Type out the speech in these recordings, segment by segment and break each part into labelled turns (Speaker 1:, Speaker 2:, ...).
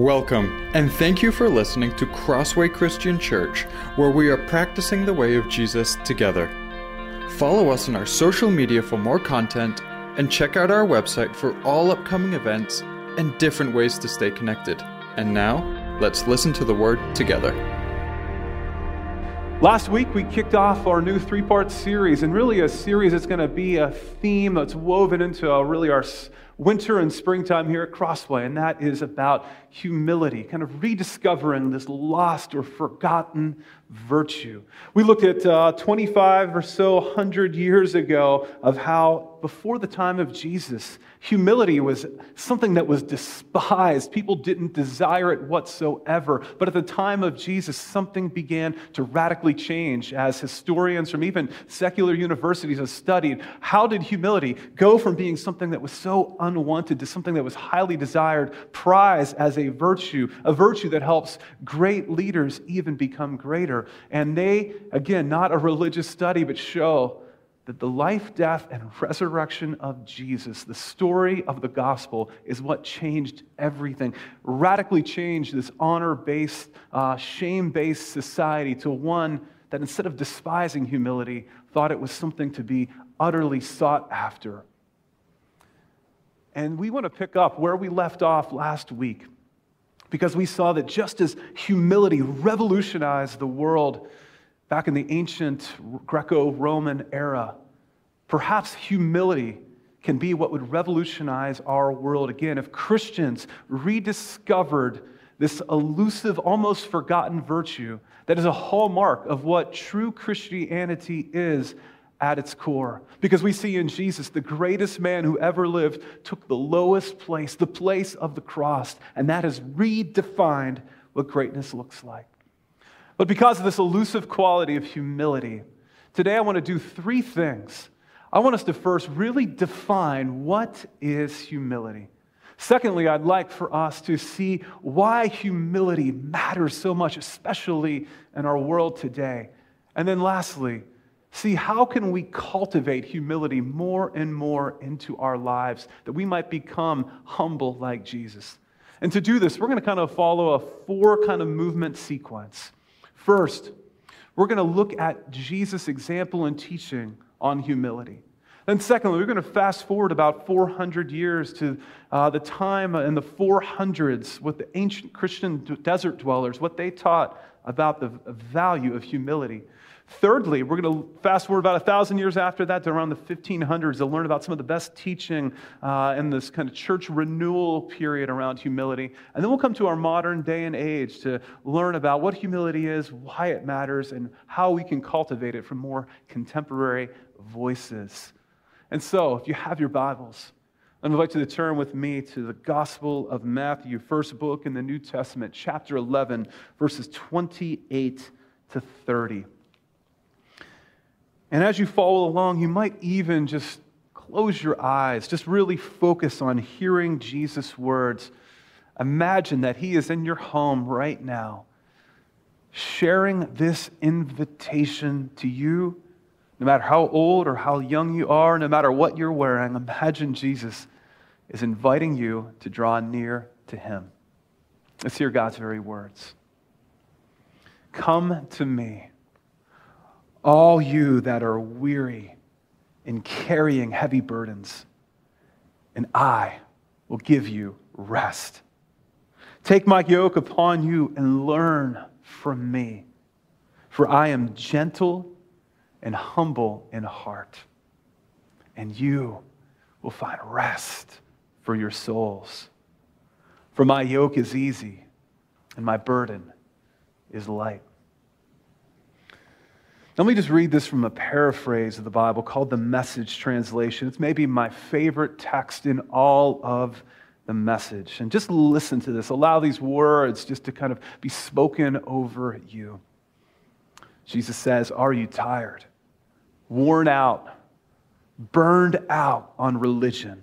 Speaker 1: Welcome, and thank you for listening to Crossway Christian Church, where we are practicing the way of Jesus together. Follow us on our social media for more content, and check out our website for all upcoming events and different ways to stay connected. And now, let's listen to the Word together.
Speaker 2: Last week, we kicked off our new three part series, and really a series that's going to be a theme that's woven into uh, really our winter and springtime here at Crossway, and that is about humility, kind of rediscovering this lost or forgotten virtue. We looked at uh, 25 or so 100 years ago of how, before the time of Jesus, humility was something that was despised. People didn't desire it whatsoever. But at the time of Jesus, something began to radically change as historians from even secular universities have studied. How did humility go from being something that was so unwanted to something that was highly desired, prized as a virtue, a virtue that helps great leaders even become greater? And they, again, not a religious study, but show that the life, death, and resurrection of Jesus, the story of the gospel, is what changed everything. Radically changed this honor based, uh, shame based society to one that instead of despising humility, thought it was something to be utterly sought after. And we want to pick up where we left off last week because we saw that just as humility revolutionized the world back in the ancient Greco Roman era, perhaps humility can be what would revolutionize our world again if Christians rediscovered this elusive, almost forgotten virtue that is a hallmark of what true Christianity is at its core. Because we see in Jesus, the greatest man who ever lived took the lowest place, the place of the cross, and that has redefined what greatness looks like. But because of this elusive quality of humility, today I want to do three things. I want us to first really define what is humility. Secondly, I'd like for us to see why humility matters so much, especially in our world today. And then lastly, see how can we cultivate humility more and more into our lives that we might become humble like Jesus. And to do this, we're going to kind of follow a four kind of movement sequence. First, we're going to look at Jesus' example and teaching on humility. Then, secondly, we're going to fast forward about 400 years to uh, the time in the 400s with the ancient Christian desert dwellers, what they taught about the value of humility. Thirdly, we're going to fast forward about a thousand years after that to around the 1500s to learn about some of the best teaching uh, in this kind of church renewal period around humility. And then we'll come to our modern day and age to learn about what humility is, why it matters, and how we can cultivate it from more contemporary voices. And so, if you have your Bibles, I invite you to turn with me to the Gospel of Matthew, first book in the New Testament, chapter 11, verses 28 to 30. And as you follow along, you might even just close your eyes, just really focus on hearing Jesus' words. Imagine that He is in your home right now, sharing this invitation to you no matter how old or how young you are, no matter what you're wearing, imagine Jesus is inviting you to draw near to him. Let's hear God's very words. Come to me, all you that are weary in carrying heavy burdens, and I will give you rest. Take my yoke upon you and learn from me, for I am gentle and humble in heart, and you will find rest for your souls. For my yoke is easy and my burden is light. Let me just read this from a paraphrase of the Bible called the Message Translation. It's maybe my favorite text in all of the message. And just listen to this. Allow these words just to kind of be spoken over you. Jesus says, Are you tired? worn out, burned out on religion,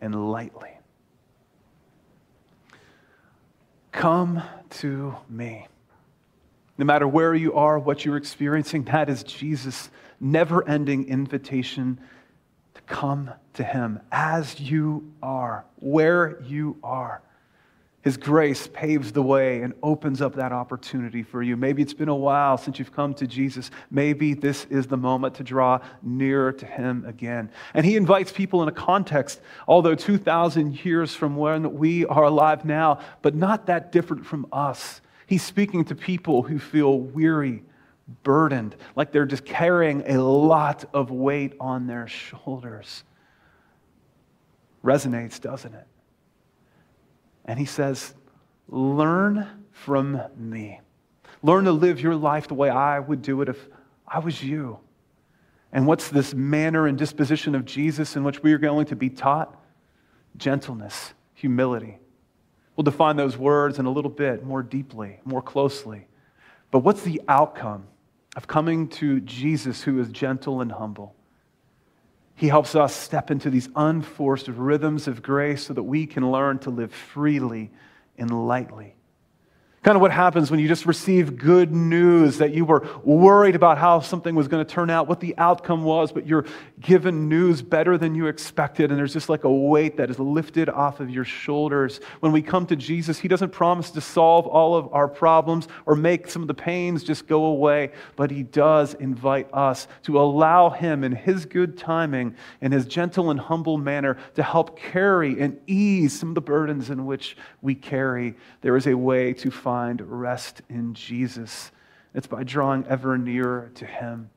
Speaker 2: and lightly. Come to me. No matter where you are, what you're experiencing, that is Jesus' never ending invitation to come to Him as you are, where you are. His grace paves the way and opens up that opportunity for you. Maybe it's been a while since you've come to Jesus. Maybe this is the moment to draw nearer to Him again. And He invites people in a context, although 2,000 years from when we are alive now, but not that different from us. He's speaking to people who feel weary, burdened, like they're just carrying a lot of weight on their shoulders. Resonates, doesn't it? And he says, Learn from me. Learn to live your life the way I would do it if I was you. And what's this manner and disposition of Jesus in which we are going to be taught? Gentleness, humility. We'll define those words in a little bit more deeply, more closely. But what's the outcome of coming to Jesus who is gentle and humble? He helps us step into these unforced rhythms of grace so that we can learn to live freely and lightly. Kind of what happens when you just receive good news that you were worried about how something was going to turn out, what the outcome was, but you're given news better than you expected, and there's just like a weight that is lifted off of your shoulders. When we come to Jesus, He doesn't promise to solve all of our problems or make some of the pains just go away, but He does invite us to allow Him in His good timing, in His gentle and humble manner, to help carry and ease some of the burdens in which we carry. There is a way to find find rest in Jesus. It's by drawing ever nearer to Him.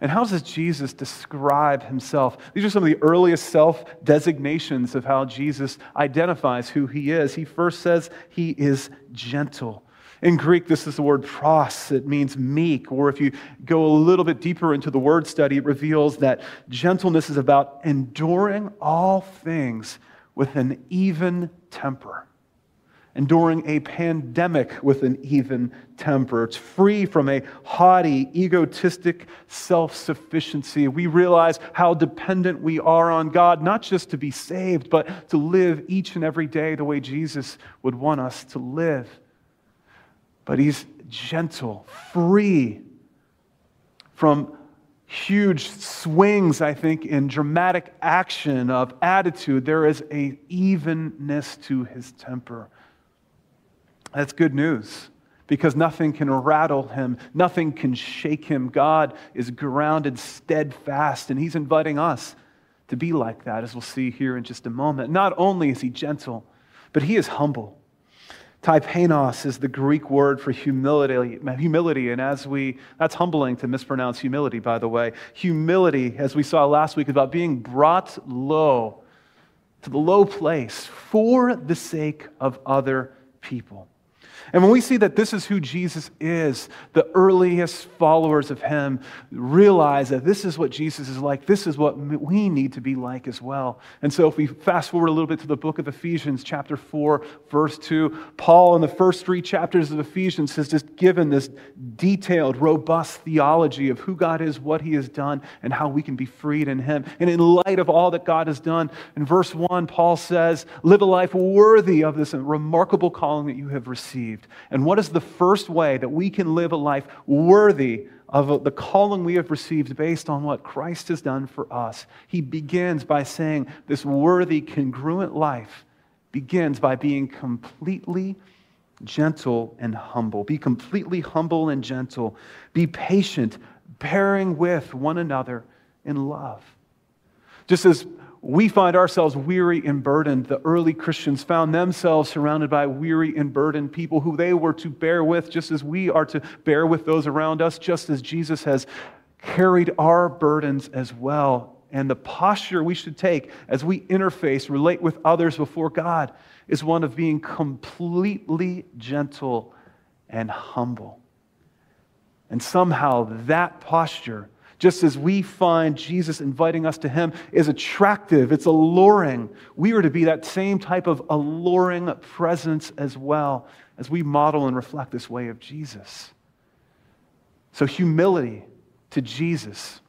Speaker 2: And how does Jesus describe himself? These are some of the earliest self designations of how Jesus identifies who he is. He first says he is gentle. In Greek, this is the word praus. It means meek. Or if you go a little bit deeper into the word study, it reveals that gentleness is about enduring all things with an even temper enduring a pandemic with an even temper. It's free from a haughty, egotistic self sufficiency. We realize how dependent we are on God, not just to be saved, but to live each and every day the way Jesus would want us to live. But He's gentle, free from huge swings, I think, in dramatic action of attitude. There is a evenness to his temper. That's good news because nothing can rattle him, nothing can shake him. God is grounded, steadfast, and he's inviting us to be like that, as we'll see here in just a moment. Not only is he gentle, but he is humble. Tapeinos is the Greek word for humility, humility, and as we, that's humbling to mispronounce humility, by the way. Humility, as we saw last week, is about being brought low to the low place for the sake of other people. And when we see that this is who Jesus is, the earliest followers of him realize that this is what Jesus is like. This is what we need to be like as well. And so if we fast forward a little bit to the book of Ephesians, chapter 4, verse 2, Paul, in the first three chapters of Ephesians, has just given this detailed, robust theology of who God is, what he has done, and how we can be freed in him. And in light of all that God has done, in verse 1, Paul says, Live a life worthy of this remarkable calling that you have received. And what is the first way that we can live a life worthy of the calling we have received based on what Christ has done for us? He begins by saying this worthy, congruent life begins by being completely gentle and humble. Be completely humble and gentle. Be patient, bearing with one another in love. Just as we find ourselves weary and burdened. The early Christians found themselves surrounded by weary and burdened people who they were to bear with, just as we are to bear with those around us, just as Jesus has carried our burdens as well. And the posture we should take as we interface, relate with others before God, is one of being completely gentle and humble. And somehow that posture Just as we find Jesus inviting us to Him is attractive, it's alluring, we are to be that same type of alluring presence as well as we model and reflect this way of Jesus. So, humility to Jesus.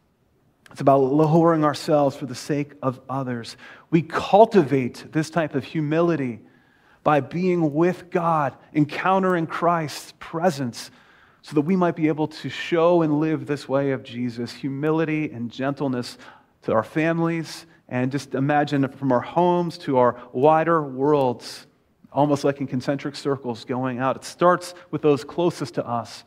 Speaker 2: It's about lowering ourselves for the sake of others. We cultivate this type of humility by being with God, encountering Christ's presence, so that we might be able to show and live this way of Jesus humility and gentleness to our families, and just imagine from our homes to our wider worlds, almost like in concentric circles going out. It starts with those closest to us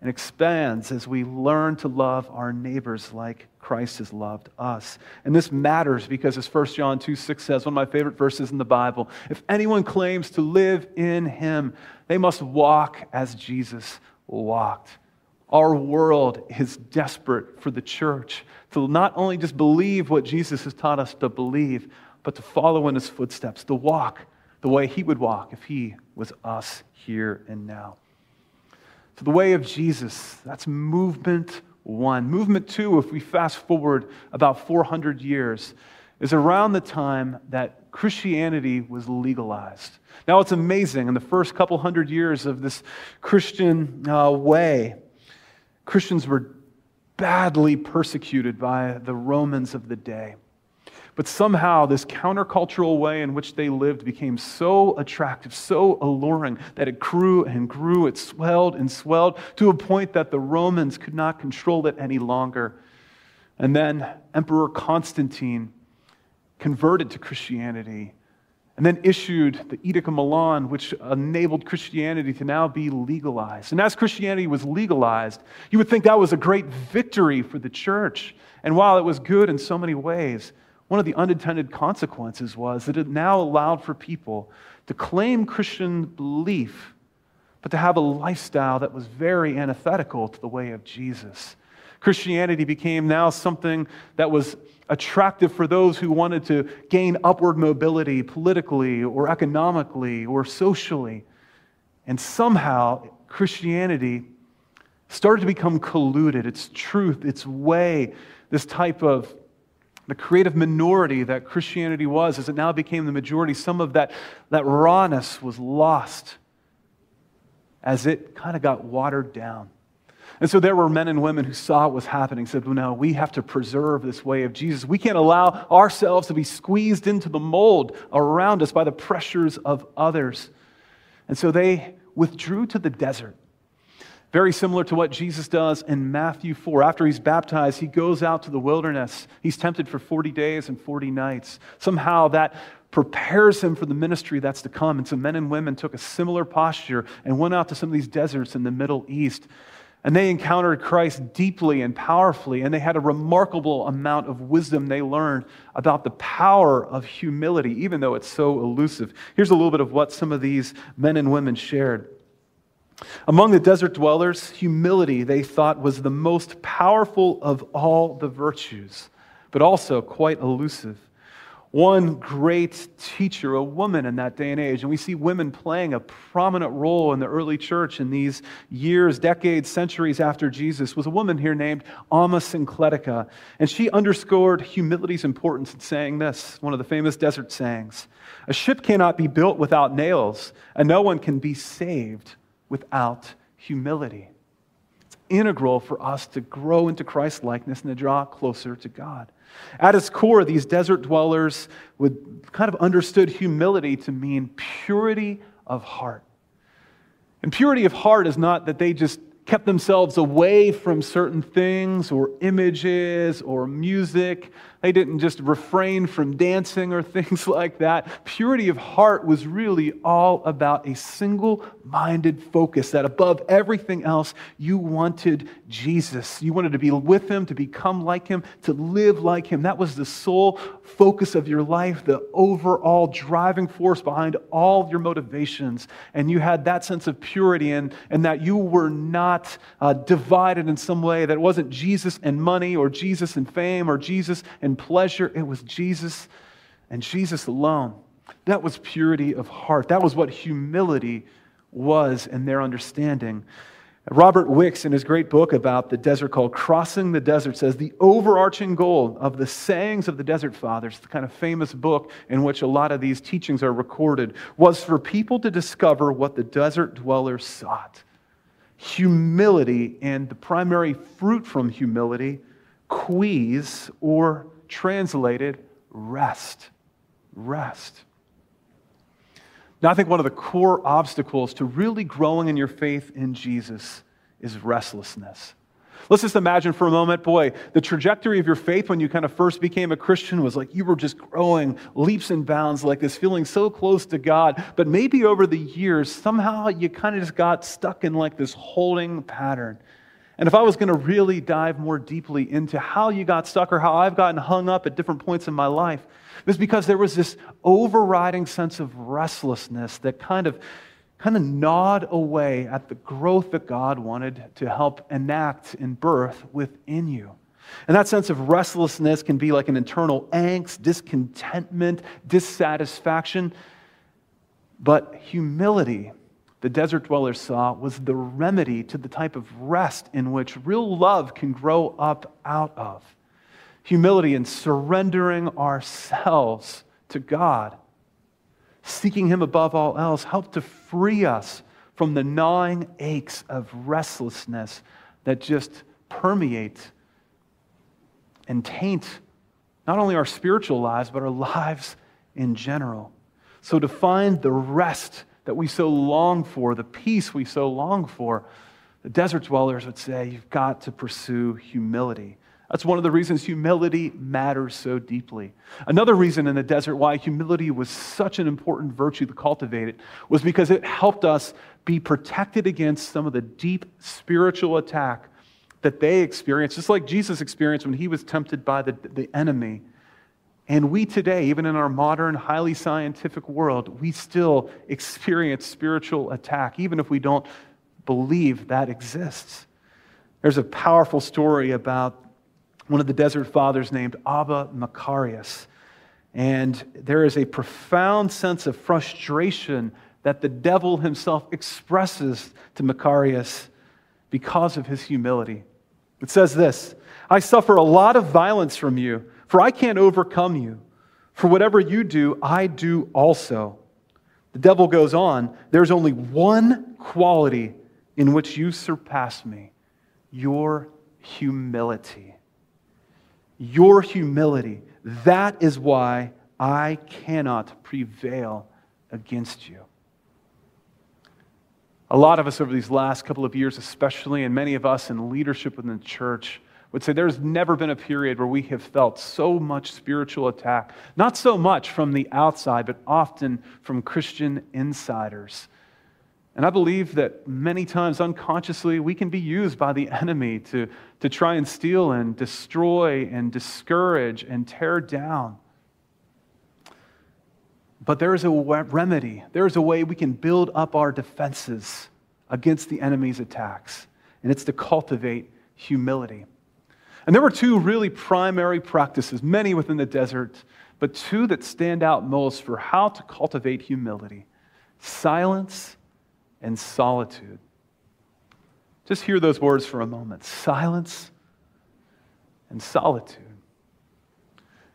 Speaker 2: and expands as we learn to love our neighbors like Christ has loved us. And this matters because, as 1 John 2 6 says, one of my favorite verses in the Bible, if anyone claims to live in him, they must walk as Jesus walked. Our world is desperate for the church to not only just believe what Jesus has taught us to believe, but to follow in his footsteps, to walk the way he would walk if he was us here and now. So, the way of Jesus, that's movement one. Movement two, if we fast forward about 400 years, is around the time that Christianity was legalized. Now, it's amazing. In the first couple hundred years of this Christian uh, way, Christians were badly persecuted by the Romans of the day. But somehow, this countercultural way in which they lived became so attractive, so alluring, that it grew and grew. It swelled and swelled to a point that the Romans could not control it any longer. And then Emperor Constantine converted to Christianity and then issued the Edict of Milan, which enabled Christianity to now be legalized. And as Christianity was legalized, you would think that was a great victory for the church. And while it was good in so many ways, one of the unintended consequences was that it now allowed for people to claim Christian belief, but to have a lifestyle that was very antithetical to the way of Jesus. Christianity became now something that was attractive for those who wanted to gain upward mobility politically or economically or socially. And somehow, Christianity started to become colluded. Its truth, its way, this type of the creative minority that Christianity was, as it now became the majority, some of that, that rawness was lost as it kind of got watered down. And so there were men and women who saw what was happening, said, well, no, we have to preserve this way of Jesus. We can't allow ourselves to be squeezed into the mold around us by the pressures of others. And so they withdrew to the desert. Very similar to what Jesus does in Matthew 4. After he's baptized, he goes out to the wilderness. He's tempted for 40 days and 40 nights. Somehow that prepares him for the ministry that's to come. And so men and women took a similar posture and went out to some of these deserts in the Middle East. And they encountered Christ deeply and powerfully, and they had a remarkable amount of wisdom they learned about the power of humility, even though it's so elusive. Here's a little bit of what some of these men and women shared. Among the desert dwellers, humility they thought was the most powerful of all the virtues, but also quite elusive. One great teacher, a woman in that day and age, and we see women playing a prominent role in the early church in these years, decades, centuries after Jesus, was a woman here named Amma Syncletica. And she underscored humility's importance in saying this, one of the famous desert sayings A ship cannot be built without nails, and no one can be saved without humility. It's integral for us to grow into Christ likeness and to draw closer to God. At its core, these desert dwellers would kind of understood humility to mean purity of heart. And purity of heart is not that they just kept themselves away from certain things or images or music. They didn't just refrain from dancing or things like that. Purity of heart was really all about a single minded focus that above everything else, you wanted Jesus. You wanted to be with him, to become like him, to live like him. That was the sole focus of your life, the overall driving force behind all your motivations. And you had that sense of purity and, and that you were not uh, divided in some way, that it wasn't Jesus and money or Jesus and fame or Jesus and pleasure. It was Jesus and Jesus alone. That was purity of heart. That was what humility was in their understanding. Robert Wicks, in his great book about the desert called Crossing the Desert, says the overarching goal of the sayings of the Desert Fathers, the kind of famous book in which a lot of these teachings are recorded, was for people to discover what the desert dwellers sought humility, and the primary fruit from humility, quies, or translated, rest. Rest. Now, I think one of the core obstacles to really growing in your faith in Jesus is restlessness. Let's just imagine for a moment, boy, the trajectory of your faith when you kind of first became a Christian was like you were just growing leaps and bounds, like this, feeling so close to God. But maybe over the years, somehow you kind of just got stuck in like this holding pattern. And if I was going to really dive more deeply into how you got stuck or how I've gotten hung up at different points in my life, it was because there was this overriding sense of restlessness that kind of kind of gnawed away at the growth that God wanted to help enact in birth within you. And that sense of restlessness can be like an internal angst, discontentment, dissatisfaction. But humility, the desert dwellers saw, was the remedy to the type of rest in which real love can grow up out of humility and surrendering ourselves to God, seeking Him above all else, help to free us from the gnawing aches of restlessness that just permeate and taint not only our spiritual lives, but our lives in general. So, to find the rest that we so long for, the peace we so long for, the desert dwellers would say, you've got to pursue humility. That's one of the reasons humility matters so deeply. Another reason in the desert why humility was such an important virtue to cultivate it was because it helped us be protected against some of the deep spiritual attack that they experienced, just like Jesus experienced when he was tempted by the, the enemy. And we today, even in our modern, highly scientific world, we still experience spiritual attack, even if we don't believe that exists. There's a powerful story about one of the desert fathers named Abba Macarius. And there is a profound sense of frustration that the devil himself expresses to Macarius because of his humility. It says this I suffer a lot of violence from you, for I can't overcome you. For whatever you do, I do also. The devil goes on, there's only one quality in which you surpass me your humility your humility. That is why I cannot prevail against you. A lot of us over these last couple of years, especially, and many of us in leadership within the church, would say there's never been a period where we have felt so much spiritual attack, not so much from the outside, but often from Christian insiders. And I believe that many times unconsciously we can be used by the enemy to, to try and steal and destroy and discourage and tear down. But there is a remedy. There is a way we can build up our defenses against the enemy's attacks, and it's to cultivate humility. And there were two really primary practices, many within the desert, but two that stand out most for how to cultivate humility silence and solitude. Just hear those words for a moment silence and solitude.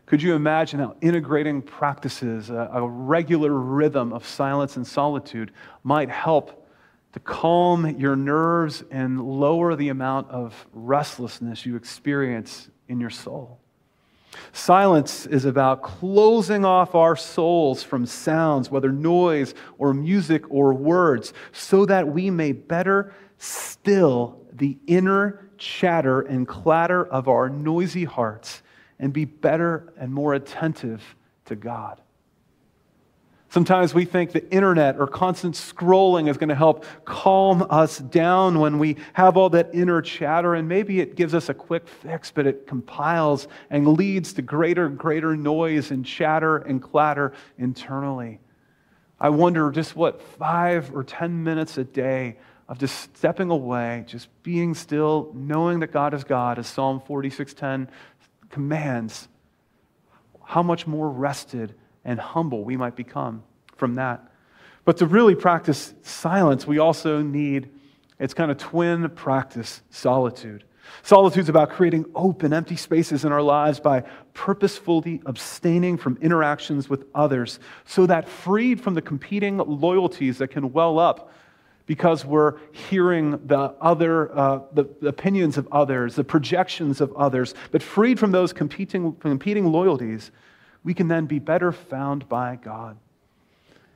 Speaker 2: Could you imagine how integrating practices, a, a, regular rhythm of silence and solitude, might help to calm your nerves and lower the amount of restlessness you experience in your soul? Silence is about closing off our souls from sounds, whether noise or music or words, so that we may better still the inner chatter and clatter of our noisy hearts and be better and more attentive to God. Sometimes we think the internet or constant scrolling is going to help calm us down when we have all that inner chatter, and maybe it gives us a quick fix, but it compiles and leads to greater and greater noise and chatter and clatter internally. I wonder just what five or 10 minutes a day of just stepping away, just being still, knowing that God is God, as Psalm 46:10 commands, how much more rested and humble we might become from that. But to really practice silence, we also need It's kind of twin practice solitude. Solitude's about creating open, empty spaces in our lives by purposefully abstaining from interactions with others so that freed from the competing loyalties that can well up because we're hearing the other uh, the, the, opinions of others the projections of others but freed from those competing, competing loyalties we can then be better found by god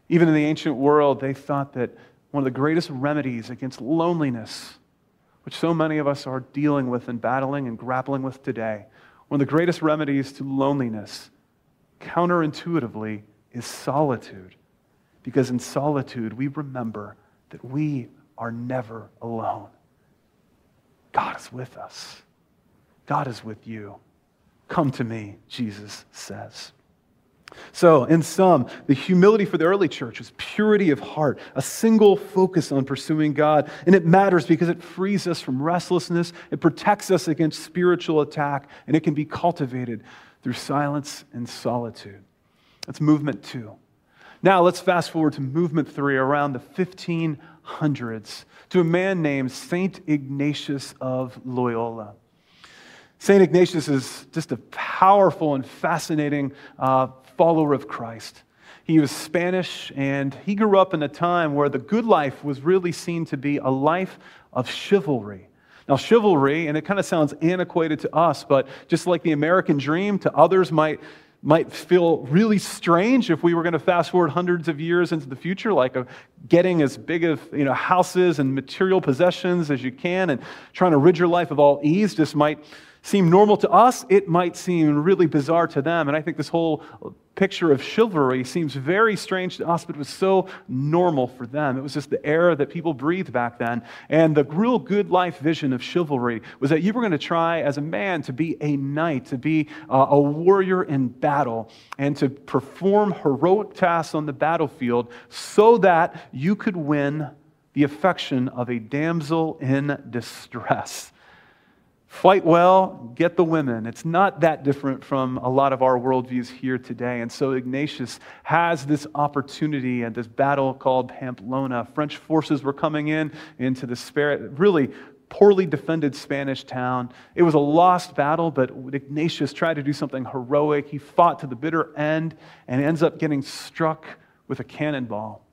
Speaker 2: even in the ancient world they thought that one of the greatest remedies against loneliness which so many of us are dealing with and battling and grappling with today one of the greatest remedies to loneliness counterintuitively is solitude because in solitude we remember that we are never alone. God is with us. God is with you. Come to me, Jesus says. So, in sum, the humility for the early church was purity of heart, a single focus on pursuing God. And it matters because it frees us from restlessness, it protects us against spiritual attack, and it can be cultivated through silence and solitude. That's movement two. Now, let's fast forward to movement three around the 1500s to a man named St. Ignatius of Loyola. St. Ignatius is just a powerful and fascinating uh, follower of Christ. He was Spanish, and he grew up in a time where the good life was really seen to be a life of chivalry. Now, chivalry, and it kind of sounds antiquated to us, but just like the American dream, to others might might feel really strange if we were going to fast forward hundreds of years into the future, like a, getting as big of you know, houses and material possessions as you can and trying to rid your life of all ease just might seem normal to us. It might seem really bizarre to them. And I think this whole picture of chivalry seems very strange to us, but it was so normal for them. It was just the air that people breathed back then. And the real good life vision of chivalry was that you were going to try as a man to be a knight, to be uh, a warrior in battle, and to perform heroic tasks on the battlefield so that you could win the affection of a damsel in distress. Fight well, get the women. It's not that different from a lot of our worldviews here today. And so Ignatius has this opportunity at this battle called Pamplona. French forces were coming in into this really poorly defended Spanish town. It was a lost battle, but Ignatius tried to do something heroic. He fought to the bitter end and ends up getting struck with a cannonball.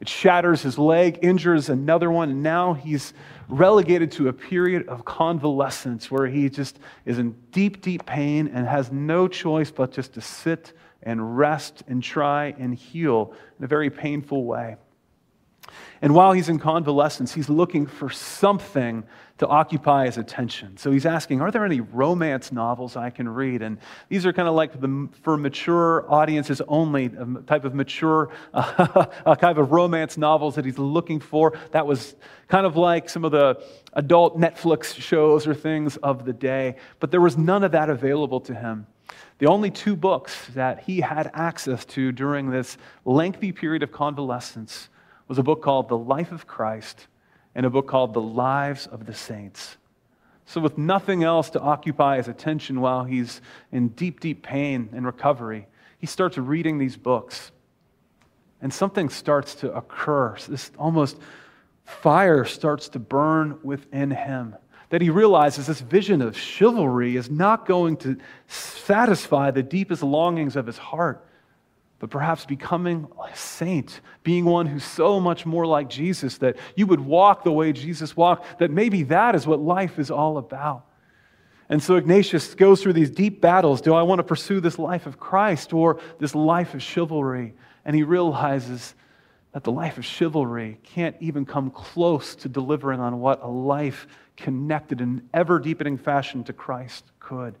Speaker 2: It shatters his leg, injures another one, and now he's relegated to a period of convalescence where he just is in deep, deep pain and has no choice but just to sit and rest and try and heal in a very painful way. And while he's in convalescence, he's looking for something to occupy his attention. So he's asking, Are there any romance novels I can read? And these are kind of like the, for mature audiences only, a type of mature, uh, kind of romance novels that he's looking for. That was kind of like some of the adult Netflix shows or things of the day. But there was none of that available to him. The only two books that he had access to during this lengthy period of convalescence was a book called The Life of Christ and a book called The Lives of the Saints. So, with nothing else to occupy his attention while he's in deep, deep pain and recovery, he starts reading these books. And something starts to occur. This almost fire starts to burn within him. That he realizes this vision of chivalry is not going to satisfy the deepest longings of his heart but perhaps becoming a saint, being one who's so much more like Jesus that you would walk the way Jesus walked, that maybe that is what life is all about. And so Ignatius goes through these deep battles. Do I want to pursue this life of Christ or this life of chivalry? And he realizes that the life of chivalry can't even come close to delivering on what a life connected in ever deepening fashion to Christ could.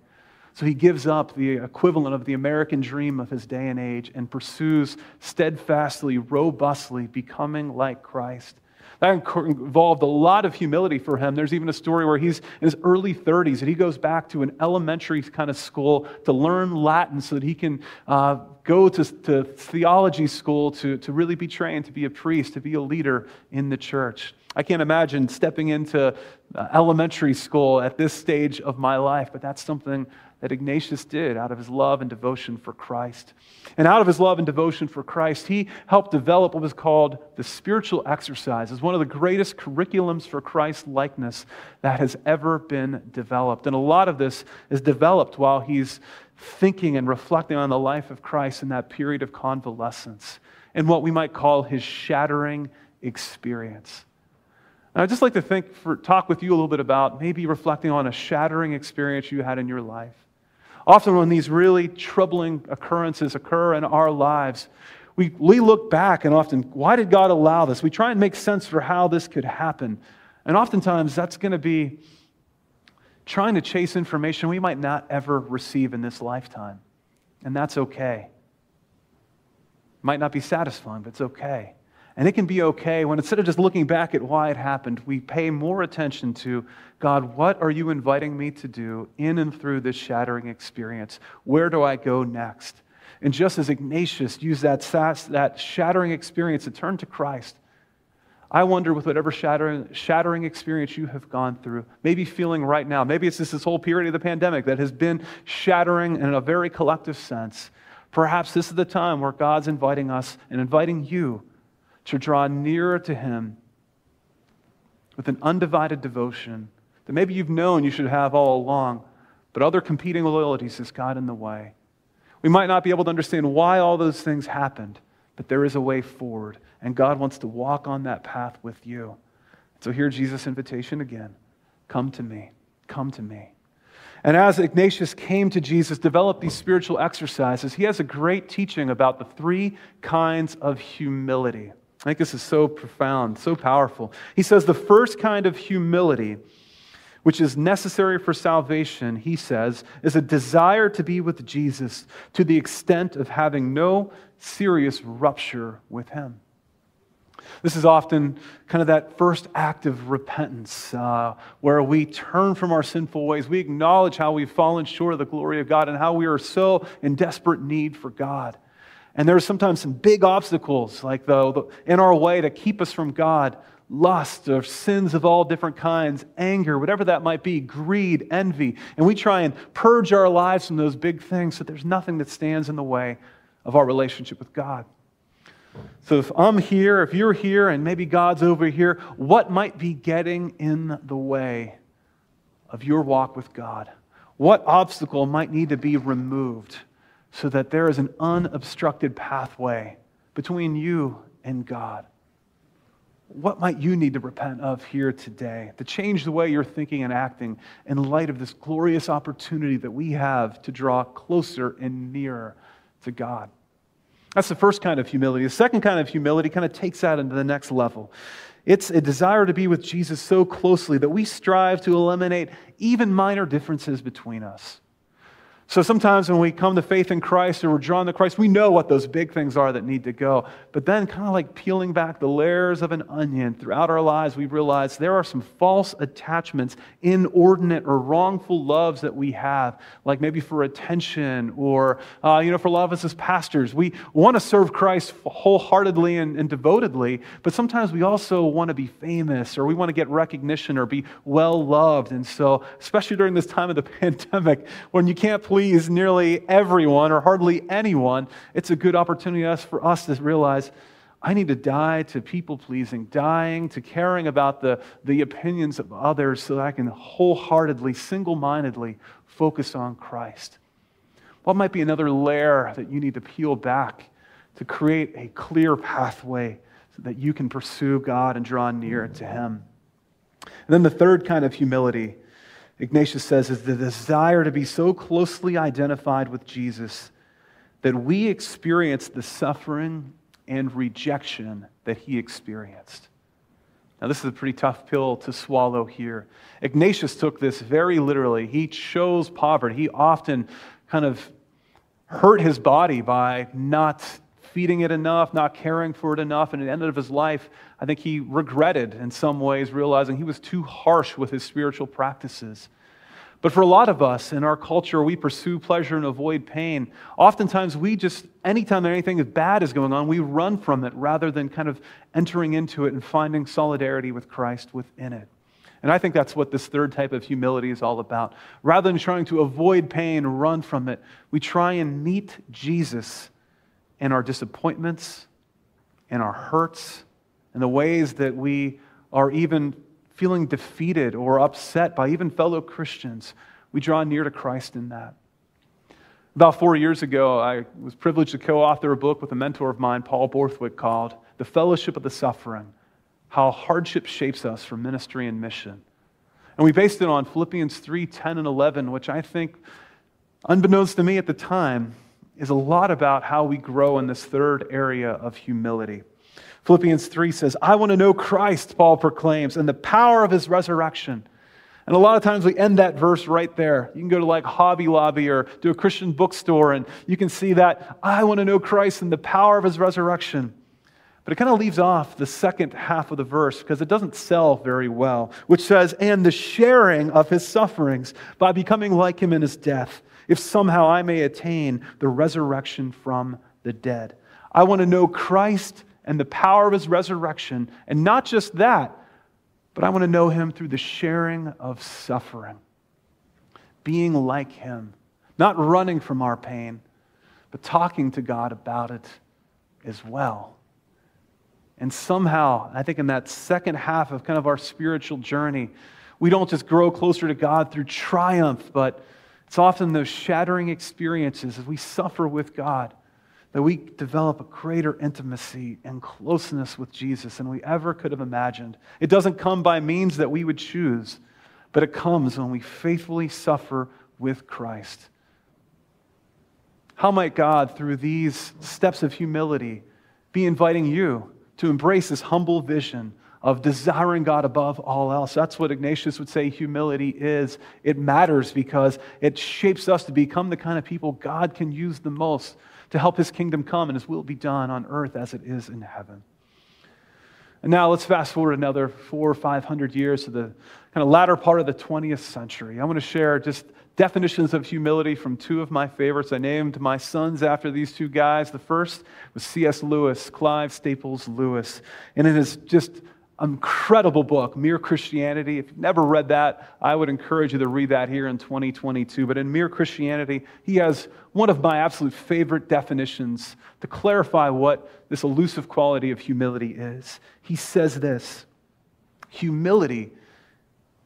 Speaker 2: So he gives up the equivalent of the American dream of his day and age and pursues steadfastly, robustly, becoming like Christ. That involved a lot of humility for him. There's even a story where he's in his early 30s and he goes back to an elementary kind of school to learn Latin so that he can uh, go to, to theology school to, to really be trained to be a priest, to be a leader in the church. I can't imagine stepping into uh, elementary school at this stage of my life, but that's something that Ignatius did out of his love and devotion for Christ. And out of his love and devotion for Christ, he helped develop what was called the spiritual exercises, one of the greatest curriculums for Christ likeness that has ever been developed. And a lot of this is developed while he's thinking and reflecting on the life of Christ in that period of convalescence and what we might call his shattering experience. And I'd just like to think for, talk with you a little bit about maybe reflecting on a shattering experience you had in your life. Often, when these really troubling occurrences occur in our lives, we, we look back and often, why did God allow this? We try and make sense for how this could happen. And oftentimes, that's going to be trying to chase information we might not ever receive in this lifetime. And that's okay. Might not be satisfying, but it's okay. And it can be okay when instead of just looking back at why it happened, we pay more attention to God, what are you inviting me to do in and through this shattering experience? Where do I go next? And just as Ignatius used that, that shattering experience to turn to Christ, I wonder with whatever shattering, shattering experience you have gone through, maybe feeling right now, maybe it's just this whole period of the pandemic that has been shattering in a very collective sense. Perhaps this is the time where God's inviting us and inviting you to draw nearer to Him with an undivided devotion that maybe you've known you should have all along, but other competing loyalties has got in the way. We might not be able to understand why all those things happened, but there is a way forward, and God wants to walk on that path with you. So hear Jesus' invitation again Come to me, come to me. And as Ignatius came to Jesus, developed these spiritual exercises, he has a great teaching about the three kinds of humility. I think this is so profound, so powerful. He says the first kind of humility, which is necessary for salvation, he says, is a desire to be with Jesus to the extent of having no serious rupture with him. This is often kind of that first act of repentance uh, where we turn from our sinful ways. We acknowledge how we've fallen short of the glory of God and how we are so in desperate need for God. And there are sometimes some big obstacles, like the, in our way to keep us from God lust or sins of all different kinds, anger, whatever that might be, greed, envy. And we try and purge our lives from those big things so there's nothing that stands in the way of our relationship with God. So if I'm here, if you're here, and maybe God's over here, what might be getting in the way of your walk with God? What obstacle might need to be removed? So that there is an unobstructed pathway between you and God. What might you need to repent of here today to change the way you're thinking and acting in light of this glorious opportunity that we have to draw closer and nearer to God? That's the first kind of humility. The second kind of humility kind of takes that into the next level. It's a desire to be with Jesus so closely that we strive to eliminate even minor differences between us. So sometimes when we come to faith in Christ or we're drawn to Christ, we know what those big things are that need to go. But then, kind of like peeling back the layers of an onion throughout our lives, we realize there are some false attachments, inordinate or wrongful loves that we have, like maybe for attention or, uh, you know, for a lot of us as pastors. We want to serve Christ wholeheartedly and, and devotedly, but sometimes we also want to be famous or we want to get recognition or be well loved. And so, especially during this time of the pandemic, when you can't please please nearly everyone or hardly anyone, it's a good opportunity for us to realize I need to die to people pleasing, dying to caring about the, the opinions of others so that I can wholeheartedly, single mindedly focus on Christ. What might be another layer that you need to peel back to create a clear pathway so that you can pursue God and draw near to Him? And then the third kind of humility Ignatius says, is the desire to be so closely identified with Jesus that we experience the suffering and rejection that he experienced. Now, this is a pretty tough pill to swallow here. Ignatius took this very literally. He chose poverty. He often kind of hurt his body by not feeding it enough, not caring for it enough. And at the end of his life, I think he regretted in some ways, realizing he was too harsh with his spiritual practices. But for a lot of us in our culture, we pursue pleasure and avoid pain. Oftentimes, we just, anytime anything bad is going on, we run from it rather than kind of entering into it and finding solidarity with Christ within it. And I think that's what this third type of humility is all about. Rather than trying to avoid pain, run from it, we try and meet Jesus in our disappointments, and our hurts, and the ways that we are even feeling defeated or upset by even fellow Christians. We draw near to Christ in that. About four years ago, I was privileged to co author a book with a mentor of mine, Paul Borthwick, called The Fellowship of the Suffering How Hardship Shapes Us for Ministry and Mission. And we based it on Philippians 3 10 and 11, which I think, unbeknownst to me at the time, is a lot about how we grow in this third area of humility. Philippians 3 says, I want to know Christ, Paul proclaims, and the power of his resurrection and a lot of times we end that verse right there. You can go to like Hobby Lobby or to a Christian bookstore and you can see that I want to know Christ and the power of his resurrection. But it kind of leaves off the second half of the verse because it doesn't sell very well, which says, and the sharing of his sufferings by becoming like him in his death, if somehow I may attain the resurrection from the dead. I want to know Christ and the power of his resurrection. And not just that, but I want to know him through the sharing of suffering, being like him, not running from our pain, but talking to God about it as well. And somehow, I think in that second half of kind of our spiritual journey, we don't just grow closer to God through triumph, but it's often those shattering experiences as we suffer with God that we develop a greater intimacy and closeness with Jesus than we ever could have imagined. It doesn't come by means that we would choose, but it comes when we faithfully suffer with Christ. How might God, through these steps of humility, be inviting you to embrace this humble vision of desiring God above all else. That's what Ignatius would say humility is. It matters because it shapes us to become the kind of people God can use the most to help his kingdom come and his will be done on earth as it is in heaven. And now let's fast forward another four or five hundred years to the kind of latter part of the 20th century. I want to share just definitions of humility from two of my favorites. I named my sons after these two guys. The first was C.S. Lewis, Clive Staples Lewis. And it is just incredible book, Mere Christianity. If you've never read that, I would encourage you to read that here in 2022. But in Mere Christianity, he has one of my absolute favorite definitions to clarify what this elusive quality of humility is. He says this Humility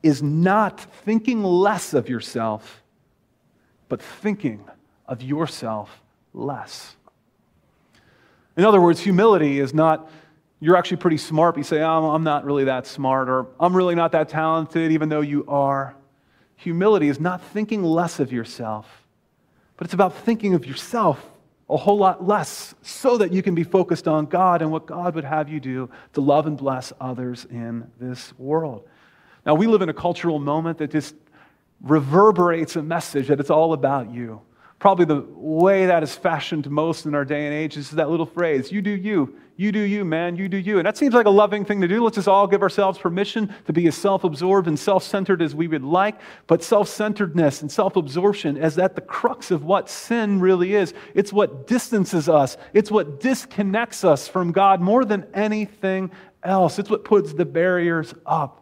Speaker 2: is not thinking less of yourself, but thinking of yourself less. In other words, humility is not you're actually pretty smart, but you say, oh, I'm not really that smart, or I'm really not that talented, even though you are. Humility is not thinking less of yourself, but it's about thinking of yourself a whole lot less so that you can be focused on God and what God would have you do to love and bless others in this world. Now, we live in a cultural moment that just reverberates a message that it's all about you. Probably the way that is fashioned most in our day and age is that little phrase, you do you. You do you, man. You do you. And that seems like a loving thing to do. Let's just all give ourselves permission to be as self absorbed and self centered as we would like. But self centeredness and self absorption is at the crux of what sin really is. It's what distances us, it's what disconnects us from God more than anything else. It's what puts the barriers up.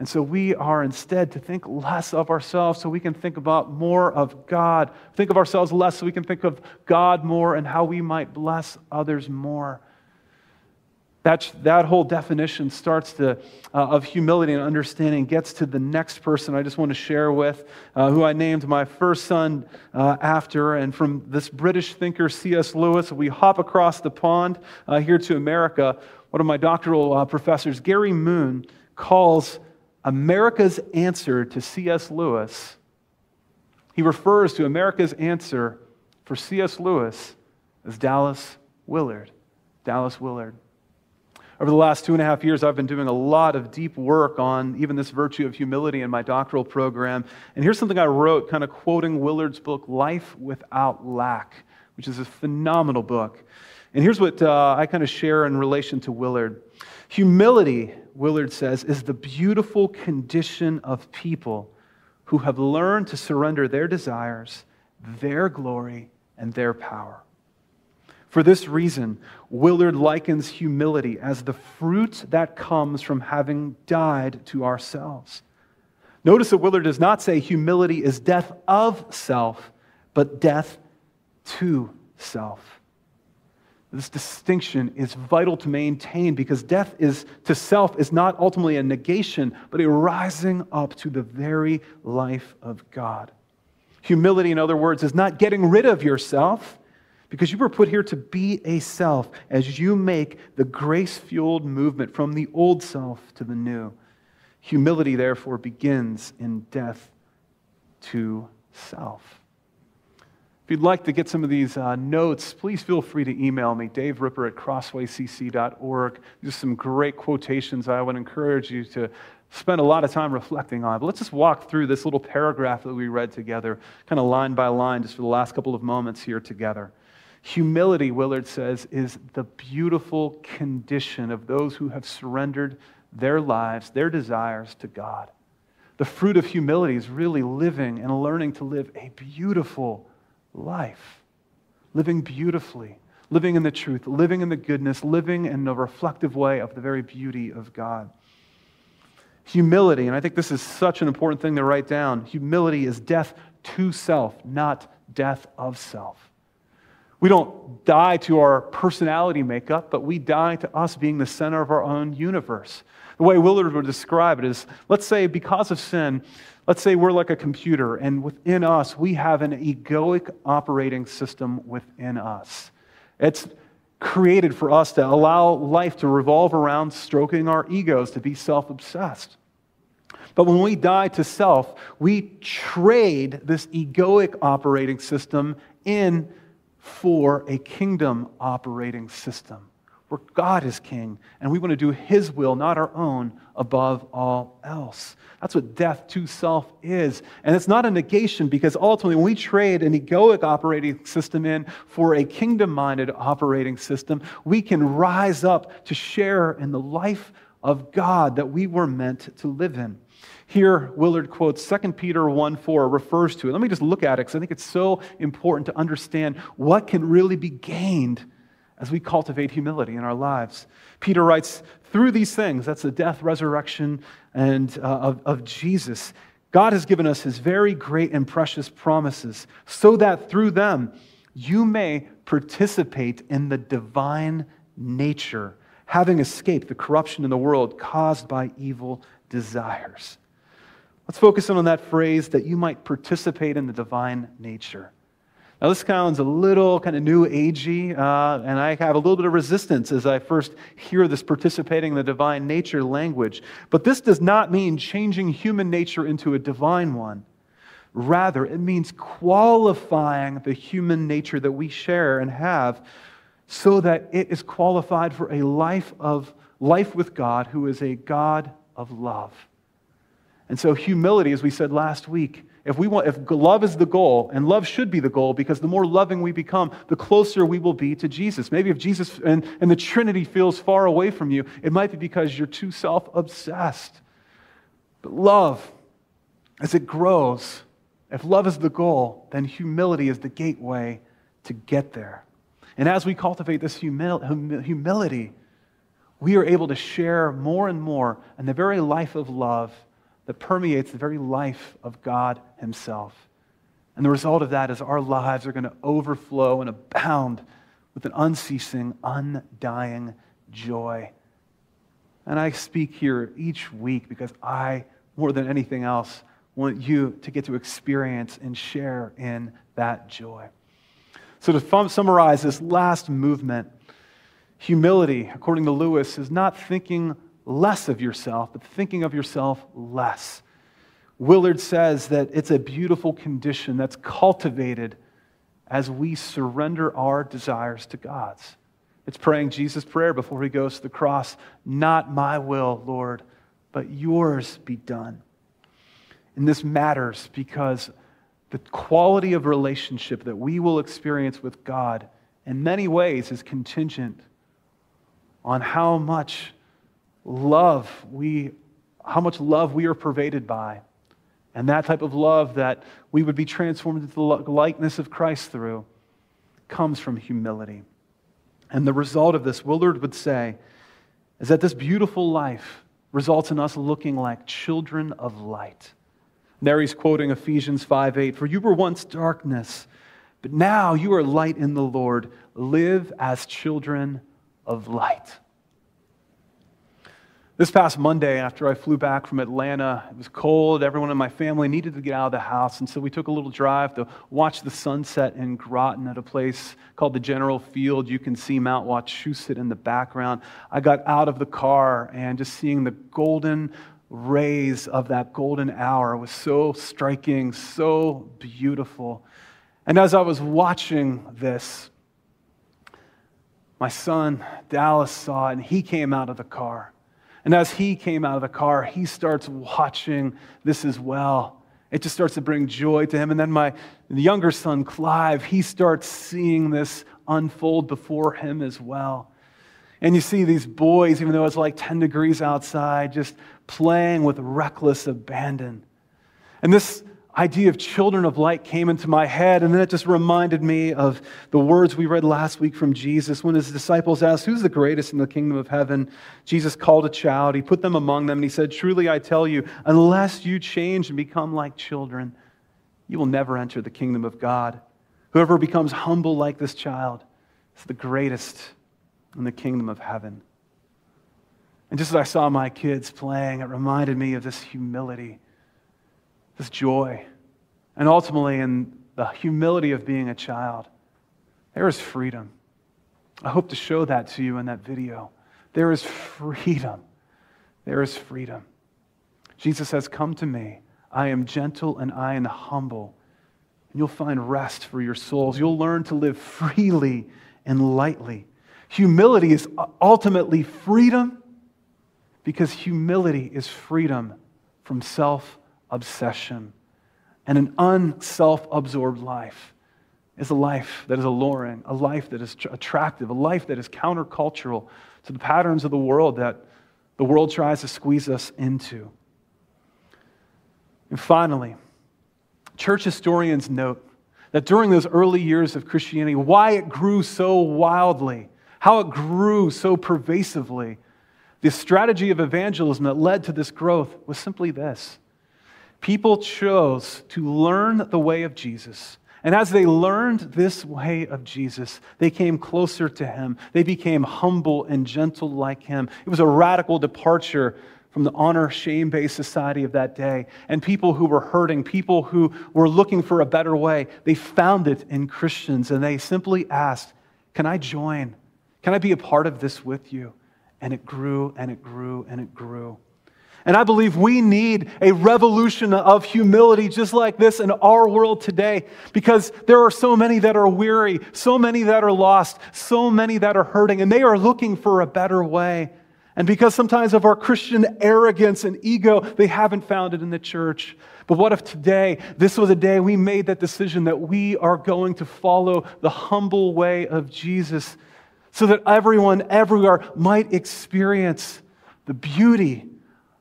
Speaker 2: And so we are instead to think less of ourselves so we can think about more of God. Think of ourselves less so we can think of God more and how we might bless others more. That, that whole definition starts to, uh, of humility and understanding, gets to the next person I just want to share with, uh, who I named my first son uh, after. And from this British thinker, C.S. Lewis, we hop across the pond uh, here to America. One of my doctoral uh, professors, Gary Moon, calls America's answer to C.S. Lewis, he refers to America's answer for C.S. Lewis as Dallas Willard. Dallas Willard. Over the last two and a half years, I've been doing a lot of deep work on even this virtue of humility in my doctoral program. And here's something I wrote, kind of quoting Willard's book, Life Without Lack, which is a phenomenal book. And here's what uh, I kind of share in relation to Willard Humility Willard says, is the beautiful condition of people who have learned to surrender their desires, their glory, and their power. For this reason, Willard likens humility as the fruit that comes from having died to ourselves. Notice that Willard does not say humility is death of self, but death to self. This distinction is vital to maintain because death is to self is not ultimately a negation, but a rising up to the very life of God. Humility, in other words, is not getting rid of yourself because you were put here to be a self as you make the grace fueled movement from the old self to the new. Humility, therefore, begins in death to self. If you'd like to get some of these uh, notes, please feel free to email me, Dave Ripper at crosswaycc.org. Just some great quotations I would encourage you to spend a lot of time reflecting on. But let's just walk through this little paragraph that we read together, kind of line by line, just for the last couple of moments here together. Humility, Willard says, is the beautiful condition of those who have surrendered their lives, their desires to God. The fruit of humility is really living and learning to live a beautiful life, living beautifully, living in the truth, living in the goodness, living in a reflective way of the very beauty of God. Humility, and I think this is such an important thing to write down humility is death to self, not death of self. We don't die to our personality makeup, but we die to us being the center of our own universe. The way Willard would describe it is let's say, because of sin, let's say we're like a computer, and within us, we have an egoic operating system within us. It's created for us to allow life to revolve around stroking our egos, to be self obsessed. But when we die to self, we trade this egoic operating system in for a kingdom operating system where God is king and we want to do his will, not our own, above all else. That's what death to self is. And it's not a negation because ultimately, when we trade an egoic operating system in for a kingdom minded operating system, we can rise up to share in the life of God that we were meant to live in. Here, Willard quotes 2 Peter 1 4 refers to it. Let me just look at it because I think it's so important to understand what can really be gained as we cultivate humility in our lives. Peter writes, through these things, that's the death, resurrection, and uh, of, of Jesus, God has given us his very great and precious promises so that through them you may participate in the divine nature, having escaped the corruption in the world caused by evil desires. Let's focus in on that phrase that you might participate in the divine nature. Now, this sounds a little kind of new agey, uh, and I have a little bit of resistance as I first hear this participating in the divine nature language. But this does not mean changing human nature into a divine one. Rather, it means qualifying the human nature that we share and have so that it is qualified for a life of life with God who is a God of love. And so, humility, as we said last week, if, we want, if love is the goal, and love should be the goal, because the more loving we become, the closer we will be to Jesus. Maybe if Jesus and, and the Trinity feels far away from you, it might be because you're too self obsessed. But love, as it grows, if love is the goal, then humility is the gateway to get there. And as we cultivate this humil- humility, we are able to share more and more in the very life of love that permeates the very life of God Himself. And the result of that is our lives are going to overflow and abound with an unceasing, undying joy. And I speak here each week because I, more than anything else, want you to get to experience and share in that joy. So, to summarize this last movement, humility, according to Lewis, is not thinking less of yourself, but thinking of yourself less. Willard says that it's a beautiful condition that's cultivated as we surrender our desires to God's. It's praying Jesus' prayer before he goes to the cross Not my will, Lord, but yours be done. And this matters because the quality of relationship that we will experience with God in many ways is contingent on how much love we how much love we are pervaded by and that type of love that we would be transformed into the likeness of Christ through comes from humility. And the result of this, Willard would say, is that this beautiful life results in us looking like children of light. There he's quoting Ephesians 5 8. For you were once darkness, but now you are light in the Lord. Live as children of light. This past Monday, after I flew back from Atlanta, it was cold. Everyone in my family needed to get out of the house. And so we took a little drive to watch the sunset in Groton at a place called the General Field. You can see Mount Wachusett in the background. I got out of the car and just seeing the golden rays of that golden hour was so striking, so beautiful. And as I was watching this, my son Dallas saw it and he came out of the car. And as he came out of the car, he starts watching this as well. It just starts to bring joy to him. And then my younger son, Clive, he starts seeing this unfold before him as well. And you see these boys, even though it's like 10 degrees outside, just playing with reckless abandon. And this idea of children of light came into my head, and then it just reminded me of the words we read last week from Jesus when his disciples asked, Who's the greatest in the kingdom of heaven? Jesus called a child, he put them among them, and he said, Truly I tell you, unless you change and become like children, you will never enter the kingdom of God. Whoever becomes humble like this child is the greatest in the kingdom of heaven. And just as I saw my kids playing, it reminded me of this humility this joy. And ultimately, in the humility of being a child, there is freedom. I hope to show that to you in that video. There is freedom. There is freedom. Jesus says, Come to me. I am gentle and I am humble. And you'll find rest for your souls. You'll learn to live freely and lightly. Humility is ultimately freedom because humility is freedom from self obsession. And an unself absorbed life is a life that is alluring, a life that is attractive, a life that is countercultural to the patterns of the world that the world tries to squeeze us into. And finally, church historians note that during those early years of Christianity, why it grew so wildly, how it grew so pervasively, the strategy of evangelism that led to this growth was simply this people chose to learn the way of Jesus. And as they learned this way of Jesus, they came closer to him. They became humble and gentle like him. It was a radical departure from the honor shame based society of that day. And people who were hurting, people who were looking for a better way, they found it in Christians and they simply asked, Can I join? Can I be a part of this with you? And it grew and it grew and it grew. And I believe we need a revolution of humility just like this in our world today because there are so many that are weary, so many that are lost, so many that are hurting, and they are looking for a better way. And because sometimes of our Christian arrogance and ego, they haven't found it in the church. But what if today, this was a day we made that decision that we are going to follow the humble way of Jesus so that everyone everywhere might experience the beauty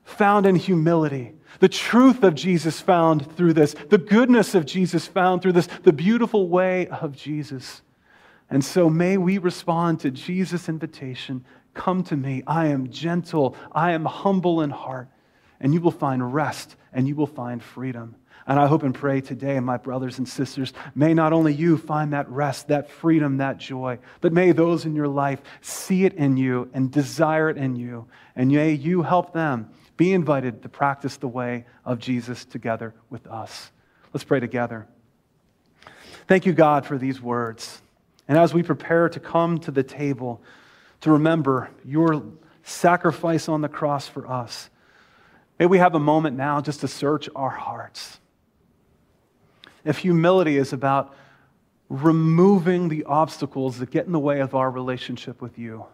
Speaker 2: found in humility. The truth of Jesus found through this, the goodness of Jesus found through this, the beautiful way of Jesus. And so may we respond to Jesus' invitation Come to me. I am gentle, I am humble in heart, and you will find rest and you will find freedom. And I hope and pray today, my brothers and sisters, may not only you find that rest, that freedom, that joy, but may those in your life see it in you and desire it in you. And may you help them be invited to practice the way of Jesus together with us. Let's pray together. Thank you, God, for these words. And as we prepare to come to the table to remember your sacrifice on the cross for us, may we have a moment now just to search our hearts. If humility is about removing the obstacles that get in the way of our relationship with you,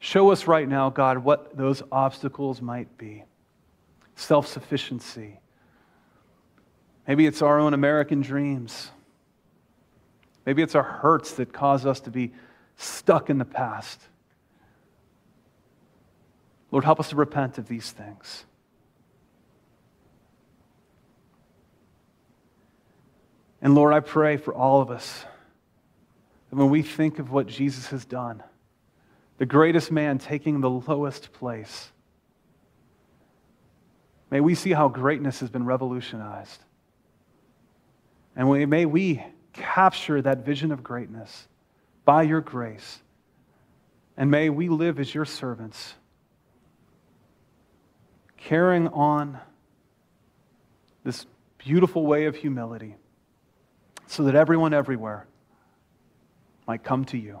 Speaker 2: Show us right now, God, what those obstacles might be. Self sufficiency. Maybe it's our own American dreams. Maybe it's our hurts that cause us to be stuck in the past. Lord, help us to repent of these things. And Lord, I pray for all of us that when we think of what Jesus has done, the greatest man taking the lowest place, may we see how greatness has been revolutionized. And may we capture that vision of greatness by your grace. And may we live as your servants, carrying on this beautiful way of humility so that everyone everywhere might come to you.